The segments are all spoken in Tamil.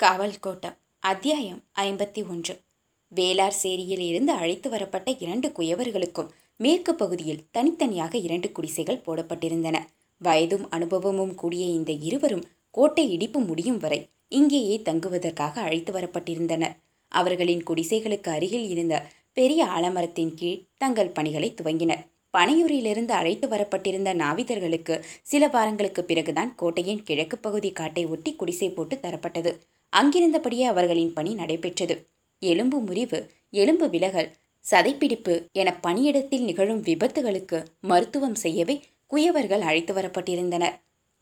காவல் கோட்டம் அத்தியாயம் ஐம்பத்தி ஒன்று. வேளார் சேரியில் இருந்து அழைத்து வரப்பட்ட இரண்டு குயவர்களுக்கும் மேற்கு பகுதியில் தனித்தனியாக இரண்டு குடிசைகள் போடப்பட்டிருந்தன. வயதும் அனுபவமும் கூடிய இந்த இருவரும் கோட்டை இடிப்பு முடியும் வரை இங்கேயே தங்குவதற்காக அழைத்து வரப்பட்டிருந்தனர். அவர்களின் குடிசைகளுக்கு அருகில் இருந்த பெரிய ஆலமரத்தின் கீழ் தங்கள் பணிகளை துவங்கினர். பனையூரிலிருந்து அழைத்து வரப்பட்டிருந்த நாவிதர்களுக்கு சில வாரங்களுக்கு பிறகுதான் கோட்டையின் கிழக்கு பகுதி காட்டை ஒட்டி குடிசை போட்டு தரப்பட்டது. அங்கிருந்தபடியே அவர்களின் பணி நடைபெற்றது. எலும்பு முறிவு எலும்பு விலகல் சதைப்பிடிப்பு என பணியிடத்தில் நிகழும் விபத்துகளுக்கு மருத்துவம் செய்யவே குயவர்கள் அழைத்து வரப்பட்டிருந்தனர்.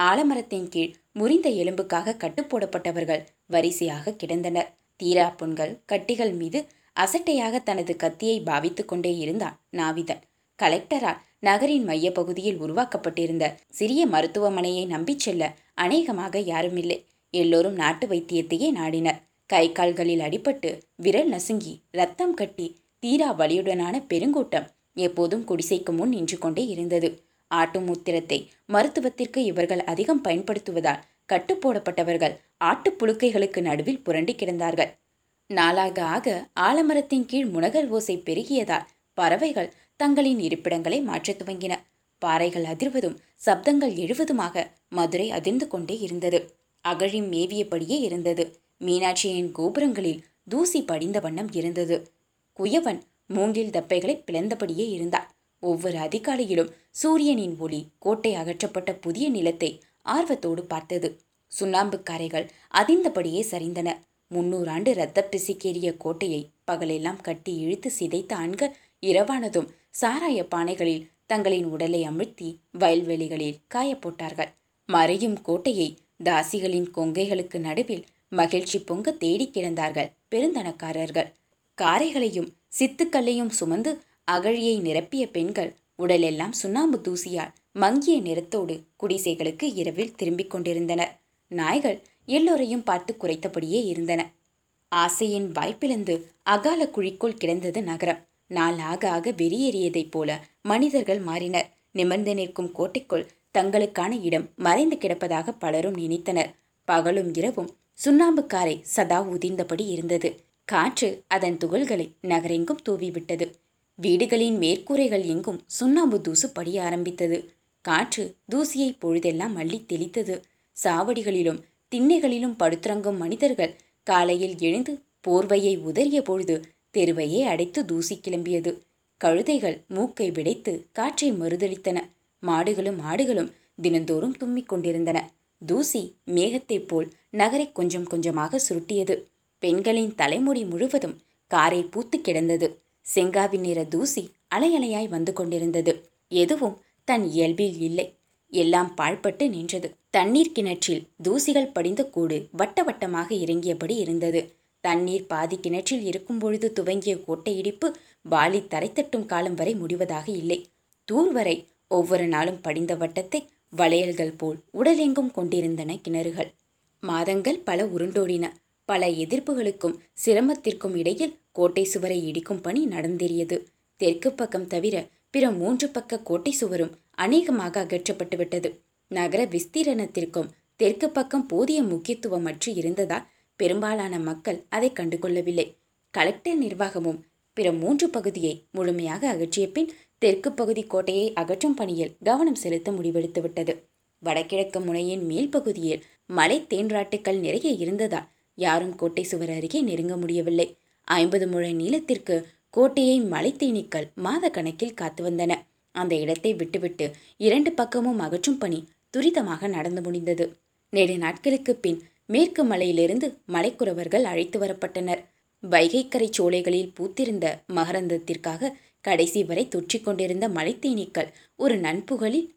ஆலமரத்தின் கீழ் முறிந்த எலும்புக்காக கட்டுப்போடப்பட்டவர்கள் வரிசையாக கிடந்தனர். தீரா புண்கள் கட்டிகள் மீது அசட்டையாக தனது கத்தியை பாவித்துக் கொண்டே இருந்தான் நாவிதன். கலெக்டரால் நகரின் மையப்பகுதியில் உருவாக்கப்பட்டிருந்த சிறிய மருத்துவமனையை நம்பிச் செல்ல அநேகமாக யாருமில்லை. எல்லோரும் நாட்டு வைத்தியத்தையே நாடினர். கை கால்களில் அடிபட்டு விரல் நசுங்கி ரத்தம் கட்டி தீரா வலியுடனான பெருங்கூட்டம் எப்போதும் குடிசைக்கு முன் நின்று கொண்டே இருந்தது. ஆட்டு மூத்திரத்தை மருத்துவத்திற்கு இவர்கள் அதிகம் பயன்படுத்துவதால் கட்டுப்போடப்பட்டவர்கள் ஆட்டுப்புழுக்கைகளுக்கு நடுவில் புரண்டு கிடந்தார்கள். நாளாக ஆக ஆலமரத்தின் கீழ் முனகல் ஓசை பெருகியதால் பறவைகள் தங்களின் இருப்பிடங்களை மாற்றத் துவங்கின. பாறைகள் அதிர்வதும் சப்தங்கள் எழுவதுமாக மதுரை அதிர்ந்து கொண்டே இருந்தது. அகழி மேவியபடியே இருந்தது. மீனாட்சியின் கோபுரங்களில் தூசி படிந்த வண்ணம் இருந்தது. குயவன் மூங்கில் தப்பைகளை பிளந்தபடியே இருந்தான். ஒவ்வொரு அதிகாலையிலும் சூரியனின் ஒளி கோட்டை அகற்றப்பட்ட புதிய நிலத்தை ஆர்வத்தோடு பார்த்தது. சுண்ணாம்பு கரைகள் அதிர்ந்தபடியே சரிந்தன. முன்னூறு ஆண்டு இரத்த பிசுக்கேறிய கோட்டையை பகலெல்லாம் கட்டி இழுத்து சிதைத்த ஆண்கள் இரவானதும் சாராய பானைகளில் தங்களின் உடலை அமிழ்த்தி வயல்வெளிகளில் காயப்போட்டார்கள் மறையும் கோட்டையை தாசிகளின் கொங்கைகளுக்கு நடுவில் மகிழ்ச்சி பொங்க தேடி கிடந்தார்கள் பெருந்தனக்காரர்கள். காரைகளையும் சித்துக்கல்லையும் சுமந்து அகழியை நிரப்பிய பெண்கள் உடலெல்லாம் சுண்ணாம்பு தூசியால் மங்கிய நிறத்தோடு குடிசைகளுக்கு இரவில் திரும்பிக் கொண்டிருந்தனர். நாய்கள் எல்லோரையும் பார்த்து குறைத்தபடியே இருந்தன. ஆசையின் வாய்ப்பிழந்து அகால குழிக்குள் கிடந்தது நகரம். நாள் ஆக ஆக வெறியேறியதைப் போல மனிதர்கள் மாறினர். நிமிர்ந்து நிற்கும் கோட்டைக்குள் தங்களுக்கான இடம் மறைந்து கிடப்பதாக பலரும் நினைத்தனர். பகலும் இரவும் சுண்ணாம்புக்காரை சதா உதிர்ந்தபடி இருந்தது. காற்று அதன் துகள்களை நகரெங்கும் தூவிவிட்டது. வீடுகளின் மேற்கூரைகள் எங்கும் சுண்ணாம்பு தூசு படிய ஆரம்பித்தது. காற்று தூசியை பொழுதெல்லாம் அள்ளி தெளித்தது. சாவடிகளிலும் திண்ணைகளிலும் படுத்துறங்கும் மனிதர்கள் காலையில் எழுந்து போர்வையை உதறிய பொழுது தெருவையே அடைத்து தூசி கிளம்பியது. கழுதைகள் மூக்கை விடைத்து காற்றை மறுதளித்தன. மாடுகளும் ஆடுகளும் தினந்தோறும் தும்மிக் கொண்டிருந்தன. தூசி மேகத்தைப் போல் நகரை கொஞ்சம் கொஞ்சமாக சுருட்டியது. பெண்களின் தலைமுடி முழுவதும் காரை பூத்து கிடந்தது. செங்காவின் நிற தூசி அலையலையாய் வந்து கொண்டிருந்தது. எதுவும் தன் இயல்பில் இல்லை. எல்லாம் பாழ்பட்டு நின்றது. தண்ணீர் கிணற்றில் தூசிகள் படிந்த கூடு வட்ட வட்டமாக இறங்கியபடி இருந்தது. தண்ணீர் பாதி கிணற்றில் இருக்கும் பொழுது துவங்கிய கோட்டை இடிப்பு வாலி தரைத்தட்டும் காலம் வரை முடிவதாக இல்லை. தூர் வரை ஒவ்வொரு நாளும் படிந்த வட்டத்தை வளையல்கள் போல் உடலெங்கும் கொண்டிருந்தன கிணறுகள். மாதங்கள் பல உருண்டோடின. பல எதிர்ப்புகளுக்கும் சிரமத்திற்கும் இடையில் கோட்டை சுவரை இடிக்கும் பணி நடந்தேறியது. தெற்கு பக்கம் தவிர பிற மூன்று பக்க கோட்டை சுவரும் அநேகமாக அகற்றப்பட்டுவிட்டது நகர விஸ்தீரணத்திற்கும் தெற்கு பக்கம் போதிய முக்கியத்துவம் அற்று இருந்ததால் பெரும்பாலான மக்கள் அதை கண்டுகொள்ளவில்லை. கலெக்டர் நிர்வாகமும் பிற மூன்று பகுதியை முழுமையாக அகற்றிய பின் தெற்கு பகுதி கோட்டையை அகற்றும் பணியில் கவனம் செலுத்த முடிவெடுத்துவிட்டது வடகிழக்கு முனையின் மேல் பகுதியில் மலை தேன்றாட்டுக்கள் நிறைய இருந்ததால் யாரும் கோட்டை சுவர் அருகே நெருங்க முடியவில்லை. ஐம்பது முழ நீளத்திற்கு கோட்டையை மலை தேனீக்கள் மாத கணக்கில் காத்து வந்தன. அந்த இடத்தை விட்டுவிட்டு இரண்டு பக்கமும் அகற்றும் பணி துரிதமாக நடந்து முடிந்தது. நேற்று நாட்களுக்கு பின் மேற்கு மலையிலிருந்து மலைக்குறவர்கள் அழைத்து வரப்பட்டனர். வைகைக்கரை சோலைகளில் பூத்திருந்த மகரந்தத்திற்காக கடைசி வரை தொற்றிக் கொண்டிருந்த மலைத்தேனீக்கள் ஒரு நண்புகளில்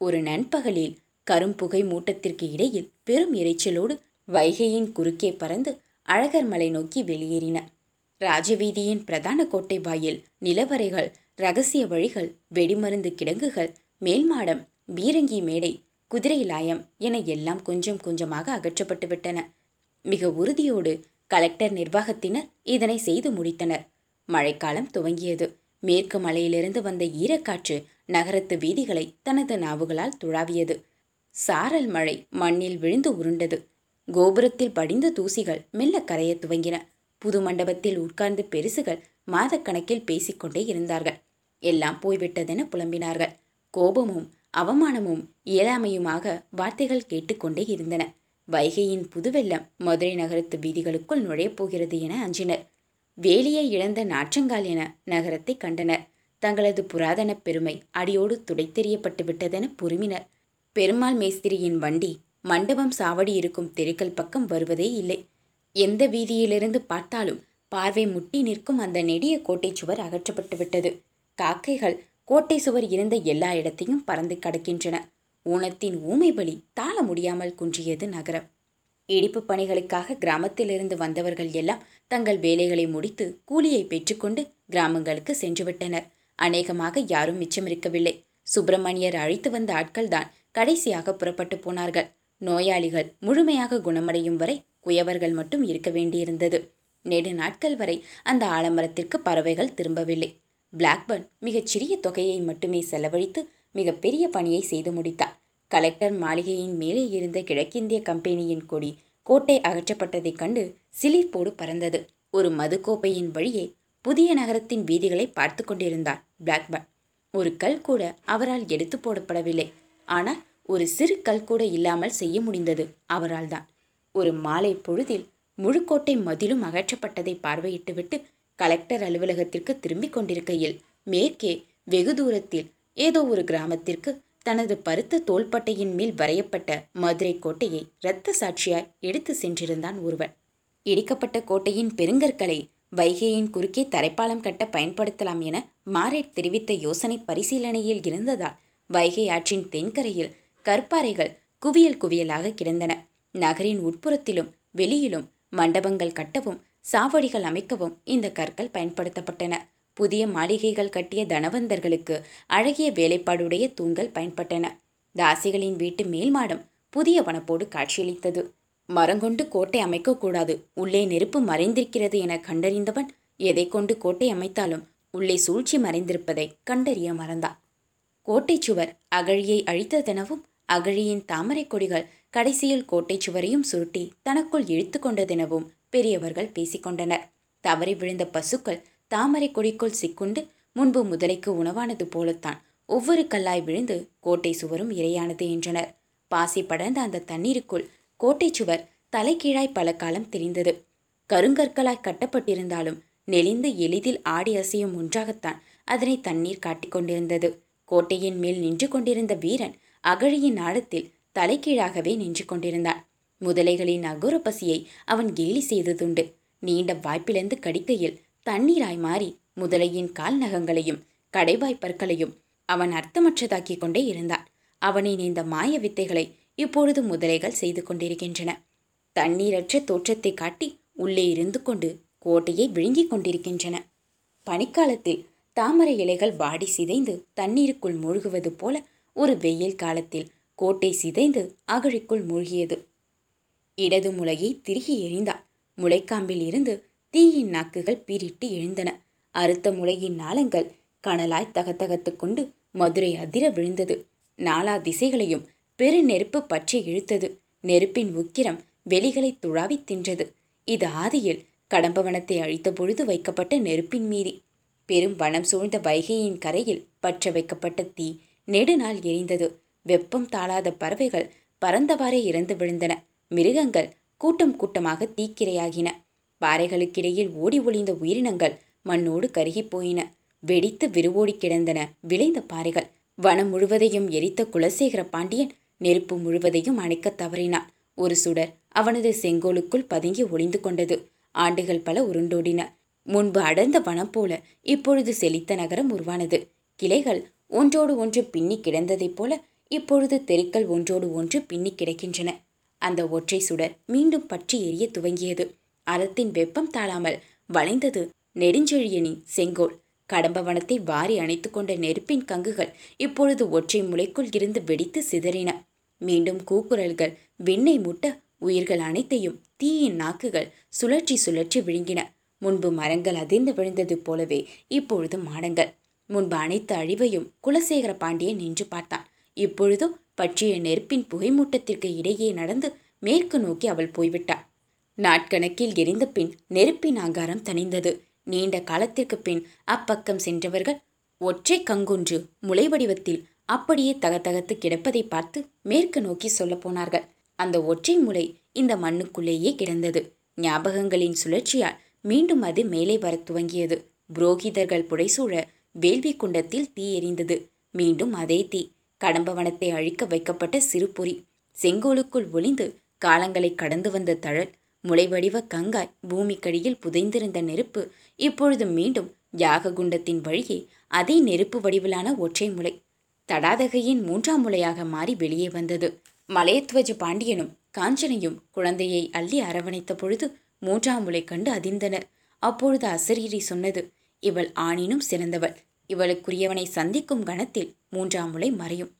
ஒரு நண்பகலில் கரும்புகை மூட்டத்திற்கு இடையில் பெரும் இறைச்சலோடு வைகையின் குறுக்கே பறந்து அழகர் மலை நோக்கி வெளியேறின. ராஜவீதியின் பிரதான கோட்டை வாயில் நிலவரைகள் ரகசிய வழிகள் வெடிமருந்து கிடங்குகள் மேல்மாடம் பீரங்கி மேடை குதிரை லாயம் என எல்லாம் கொஞ்சம் கொஞ்சமாக அகற்றப்பட்டுவிட்டன மிக உறுதியோடு கலெக்டர் நிர்வாகத்தினர் இதனை செய்து முடித்தனர். மழைக்காலம் துவங்கியது. மேற்கு மலையிலிருந்து வந்த ஈரக்காற்று நகரத்து வீதிகளை தனது நாவுகளால் துழாவியது. சாரல் மழை மண்ணில் விழுந்து உருண்டது. கோபுரத்தில் படிந்த தூசிகள் மெல்ல கரையத் துவங்கின. புது மண்டபத்தில் உட்கார்ந்து பெருசுகள் மாதக்கணக்கில் பேசிக்கொண்டே இருந்தார்கள். எல்லாம் போய்விட்டதென புலம்பினார்கள். கோபமும் அவமானமும் இயலாமையுமாக வார்த்தைகள் கேட்டுக்கொண்டே இருந்தன. வைகையின் புதுவெல்லம் மதுரை நகரத்து வீதிகளுக்குள் நுழையப் போகிறது என அஞ்சினர். வேலியை இழந்த நாற்றங்கால் என நகரத்தை கண்டனர். தங்களது புராதன பெருமை அடியோடு துடைத்தெறியப்பட்டு விட்டதென பொறுமினர் பெருமாள் மேஸ்திரியின் வண்டி மண்டபம் சாவடி இருக்கும் தெருக்கள் பக்கம் வருவதே இல்லை. எந்த வீதியிலிருந்து பார்த்தாலும் பார்வை முட்டி நிற்கும் அந்த நெடிய கோட்டை சுவர் அகற்றப்பட்டு விட்டது. காக்கைகள் கோட்டை சுவர் இருந்த எல்லா இடத்தையும் பறந்து கடக்கின்றன. ஊனத்தின் ஊமை பலி தாழ முடியாமல் குன்றியது நகரம். இடிப்பு பணிகளுக்காக கிராமத்திலிருந்து வந்தவர்கள் எல்லாம் தங்கள் வேலைகளை முடித்து கூலியை பெற்றுக்கொண்டு கிராமங்களுக்கு சென்றுவிட்டனர். அநேகமாக யாரும் மிச்சமிருக்கவில்லை. சுப்பிரமணியர் அழைத்து வந்த ஆட்கள்தான் கடைசியாக புறப்பட்டு போனார்கள். நோயாளிகள் முழுமையாக குணமடையும் வரை குயவர்கள் மட்டும் இருக்க வேண்டியிருந்தது. நெடு நாட்கள் வரை அந்த ஆலமரத்திற்கு பறவைகள் திரும்பவில்லை. பிளாக்பர்ன் மிகச் சிறிய தொகையை மட்டுமே செலவழித்து மிகப்பெரிய பணியை செய்து முடித்தார். கலெக்டர் மாளிகையின் மேலே இருந்த கிழக்கிந்திய கம்பெனியின் கொடி கோட்டை அகற்றப்பட்டதைக் கண்டு சிலிர்ப்போடு பறந்தது. ஒரு மதுக்கோப்பையின் வழியே புதிய நகரத்தின் வீதிகளை பார்த்து கொண்டிருந்தார் பிளாக்பர்ன். ஒரு கல் கூட அவரால் எடுத்து போடப்படவில்லை. ஆனால் ஒரு சிறு கல் கூட இல்லாமல் செய்ய முடிந்தது அவரால் தான் ஒரு மாலை பொழுதில் முழுக்கோட்டை மதிலும் அகற்றப்பட்டதை பார்வையிட்டுவிட்டு கலெக்டர் அலுவலகத்திற்கு திரும்பிக் கொண்டிருக்கையில் மேற்கே வெகு தூரத்தில் ஏதோ ஒரு கிராமத்திற்கு தனது பருத்த தோள்பட்டையின் மேல் வரையப்பட்ட மதுரை கோட்டையை இரத்த சாட்சியாய் எடுத்து சென்றிருந்தான் ஒருவன். இடிக்கப்பட்ட கோட்டையின் பெருங்கற்களை வைகையின் குறுக்கே தரைப்பாலம் கட்ட பயன்படுத்தலாம் என மாரேட் தெரிவித்த யோசனை பரிசீலனையில் இருந்ததால் வைகை ஆற்றின் தென்கரையில் கற்பாறைகள் குவியல் குவியலாக கிடந்தன. நகரின் உட்புறத்திலும் வெளியிலும் மண்டபங்கள் கட்டவும் சாவடிகள் அமைக்கவும் இந்த கற்கள் பயன்படுத்தப்பட்டன. புதிய மாளிகைகள் கட்டிய தனவந்தர்களுக்கு அழகிய வேலைப்பாடுடைய தூண்கள் பயன்பட்டன. தாசிகளின் வீட்டு மேல் மாடம் புதிய வனப்போடு காட்சியளித்தது. மரங்கொண்டு கோட்டை அமைக்கக்கூடாது உள்ளே நெருப்பு மறைந்திருக்கிறது என கண்டறிந்தவன் எதை கொண்டு கோட்டை அமைத்தாலும் உள்ளே சூழ்ச்சி மறைந்திருப்பதை கண்டறிய மறந்தான். கோட்டை சுவர் அகழியை அழித்ததெனவும் அகழியின் தாமரை கொடிகள் கடைசியில் கோட்டை சுவரையும் சுருட்டி தனக்குள் இழுத்து கொண்டதெனவும் பெரியவர்கள் பேசிக்கொண்டனர் தவறி விழுந்த பசுக்கள் தாமரை கொடிக்குள் சிக்குண்டு முன்பு முதலைக்கு உணவானது போலத்தான் ஒவ்வொரு கல்லாய் விழுந்து கோட்டை சுவரும் இரையானது என்றனர். பாசி படர்ந்த அந்த தண்ணீருக்குள் கோட்டை சுவர் தலைகீழாய் பல காலம் தெரிந்தது. கருங்கற்களாய் கட்டப்பட்டிருந்தாலும் நெளிந்து எளிதில் ஆடி அசையும் ஒன்றாகத்தான் அதனை தண்ணீர் காட்டிக்கொண்டிருந்தது கோட்டையின் மேல் நின்று கொண்டிருந்த வீரன் அகழியின் ஆழத்தில் தலைகீழாகவே நின்று கொண்டிருந்தான். முதலைகளின் அகோர பசியை அவன் கேலி செய்ததுண்டு. நீண்ட வாய்ப்பிலிருந்து கடிக்கையில் தண்ணீராய் மாறி முதலையின் கால் நகங்களையும் கடைவாய் பற்களையும் அவன் அர்த்தமற்றதாக்கிக் கொண்டே இருந்தான். அவனின் இந்த மாய வித்தைகளை இப்பொழுது முதலைகள் செய்து கொண்டிருக்கின்றன. தண்ணீரற்ற தோற்றத்தை காட்டி உள்ளே இருந்து கொண்டு கோட்டையை விழுங்கிக் கொண்டிருக்கின்றன. பனிக்காலத்தில் தாமரை இலைகள் வாடி சிதைந்து தண்ணீருக்குள் மூழ்குவது போல ஒரு வெயில் காலத்தில் கோட்டை சிதைந்து அகழிக்குள் மூழ்கியது. இடது முளையை திருகி எறிந்தாள் முளைக்காம்பில் இருந்து தீயின் நாக்குகள் பீரிட்டு எழுந்தன. அறுத்த முளையின் நாளங்கள் கனலாய் தகத்தகத்து கொண்டு மதுரை அதிர விழுந்தது. நாலா திசைகளையும் பெரு நெருப்பு பற்றி இழுத்தது. நெருப்பின் உக்கிரம் வெளிகளை துழாவி தின்றது. இது ஆதியில் கடம்பவனத்தை அழித்த பொழுது வைக்கப்பட்ட நெருப்பின் மீறி பெரும் வனம் சூழ்ந்த வைகையின் கரையில் பற்ற வைக்கப்பட்ட தீ நெடுநாள் எரிந்தது. வெப்பம் தாளாத பறவைகள் பறந்தவாறே இறந்து விழுந்தன. மிருகங்கள் கூட்டம் கூட்டமாக தீக்கிரையாகின. பாறைகளுக்கிடையில் ஓடி ஒளிந்த உயிரினங்கள் மண்ணோடு கருகிப் போயின. வெடித்து விருவோடி கிடந்தன விளைந்த பாறைகள். வனம் முழுவதையும் எரித்த குலசேகர பாண்டியன் நெருப்பு முழுவதையும் அணைக்கத் தவறினான். ஒரு சுடர் அவனது செங்கோலுக்குள் பதுங்கி ஒளிந்து கொண்டது. ஆண்டுகள் பல உருண்டோடின. முன்பு அடர்ந்த வனம் போல இப்பொழுது செழித்த நகரம் உருவானது. கிளைகள் ஒன்றோடு ஒன்று பின்னி கிடந்ததைப் போல இப்பொழுது தெருக்கள் ஒன்றோடு ஒன்று பின்னி கிடக்கின்றன. அந்த ஒற்றை சுடர் மீண்டும் பற்றி எரிய துவங்கியது. அறத்தின் வெப்பம் தாழாமல் வளைந்தது நெடுஞ்செழியனின் செங்கோல். கடம்பவனத்தை வாரி அணைத்து கொண்ட நெருப்பின் கங்குகள் இப்பொழுது ஒற்றை முளைக்குள் இருந்து வெடித்து சிதறின. மீண்டும் கூக்குரல்கள் விண்ணை முட்ட உயிர்கள் அனைத்தையும் தீயின் நாக்குகள் சுழற்றி சுழற்றி விழுங்கின. முன்பு மரங்கள் அதிர்ந்து விழுந்தது போலவே இப்பொழுது மாடங்கள். முன்பு அனைத்து அழிவையும் குலசேகர பாண்டியன் நின்று பார்த்தான். இப்பொழுதோ பற்றிய நெருப்பின் புகைமூட்டத்திற்கு இடையே நடந்து மேற்கு நோக்கி அவள் போய்விட்டாள். நாட்கணக்கில் எரிந்த பின் நெருப்பின் ஆகாரம் தணிந்தது. நீண்ட காலத்திற்கு பின் அப்பக்கம் சென்றவர்கள் ஒற்றை கங்குன்று முளை வடிவத்தில் அப்படியே தகதகத்து கிடப்பதை பார்த்து மேற்கு நோக்கி சொல்லப் போனார்கள். அந்த ஒற்றை முளை இந்த மண்ணுக்குள்ளேயே கிடந்தது. ஞாபகங்களின் சுழற்சியால் மீண்டும் அது மேலே வரத் துவங்கியது. புரோகிதர்கள் புடைசூழ வேள்வி குண்டத்தில் தீ எரிந்தது மீண்டும் அதே தீ கடம்பவனத்தை அழிக்க வைக்கப்பட்ட சிறு பொறி செங்கோலுக்குள் ஒளிந்து காலங்களை கடந்து வந்த தழல் முளைவடிவ கங்காய் பூமிக்கடியில் புதைந்திருந்த நெருப்பு இப்பொழுது மீண்டும் யாக குண்டத்தின் வழியே அதே நெருப்பு வடிவிலான ஒற்றை முளை தடாதகையின் மூன்றாம் முளையாக மாறி வெளியே வந்தது. மலையத்வஜ பாண்டியனும் காஞ்சனையும் குழந்தையை அள்ளி அரவணைத்த பொழுது மூன்றாம் முளை கண்டு அதிர்ந்தனர். அப்பொழுது அசரீரி சொன்னது இவள் ஆணினும் சிறந்தவள். இவளுக்குரியவனை சந்திக்கும் கணத்தில் மூன்றாம் முளை மறையும்.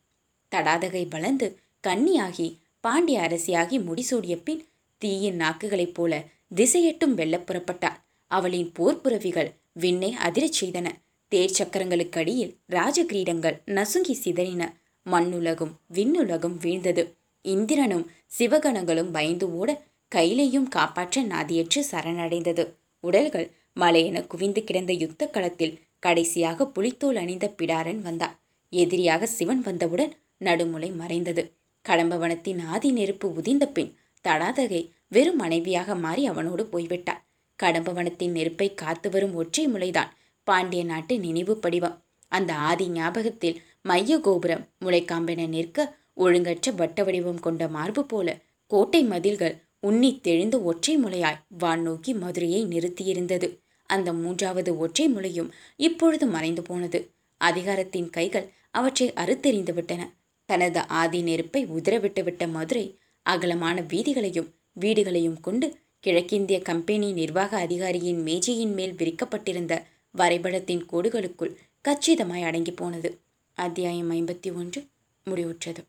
தடாதகை வளர்ந்து கன்னியாகி பாண்டிய அரசியாகி முடிசூடிய பின் தீயின் நாக்குகளைப் போல திசையெட்டும் வெல்லப் புறப்பட்டாள். அவளின் போர்ப்புறவிகள் விண்ணை அதிரச் செய்தன. தேர் சக்கரங்களுக்கடியில் ராஜகிரீடங்கள் நசுங்கி சிதறின. மண்ணுலகும் விண்ணுலகும் வீழ்ந்தது. இந்திரனும் சிவகணங்களும் பயந்து ஓட கையிலையும் காப்பாற்ற நாதியற்று சரணடைந்தது. உடல்கள் மலையென குவிந்து கிடந்த யுத்த களத்தில் கடைசியாக புலித்தோல் அணிந்த பிடாரன் வந்தான். எதிரியாக சிவன் வந்தவுடன் நடுமுலை மறைந்தது. கடம்பவனத்தின் ஆதி நெருப்பு உதிர்ந்த பின் தடாதகை வெறும் மனைவியாக மாறி அவனோடு போய்விட்டாள். கடம்பவனத்தின் நெருப்பை காத்து வரும் ஒற்றை முளைதான் பாண்டிய நாட்டு நினைவு படிவம். அந்த ஆதி ஞாபகத்தில் மைய கோபுரம் முளைக்காம்பென நிற்க ஒழுங்கற்ற வட்ட வடிவம் கொண்ட மார்பு போல கோட்டை மதில்கள் உன்னி தெளிந்த ஒற்றை முளையாய் வான் நோக்கி மதுரையை நிறுத்தியிருந்தது. அந்த மூன்றாவது ஒற்றை முளையும் இப்பொழுது மறைந்து போனது. அதிகாரத்தின் கைகள் அவற்றை அறுத்தெறிந்து விட்டன. தனது ஆதி நெருப்பை உதறவிட்டுவிட்ட மதுரை அகலமான வீதிகளையும் வீடுகளையும் கொண்டு கிழக்கிந்திய கம்பெனி நிர்வாக அதிகாரியின் மேஜையின் மேல் விரிக்கப்பட்டிருந்த வரைபடத்தின் கோடுகளுக்குள் கச்சிதமாய் அடங்கி போனது. அத்தியாயம் ஐம்பத்தி ஒன்று முடிவுற்றது.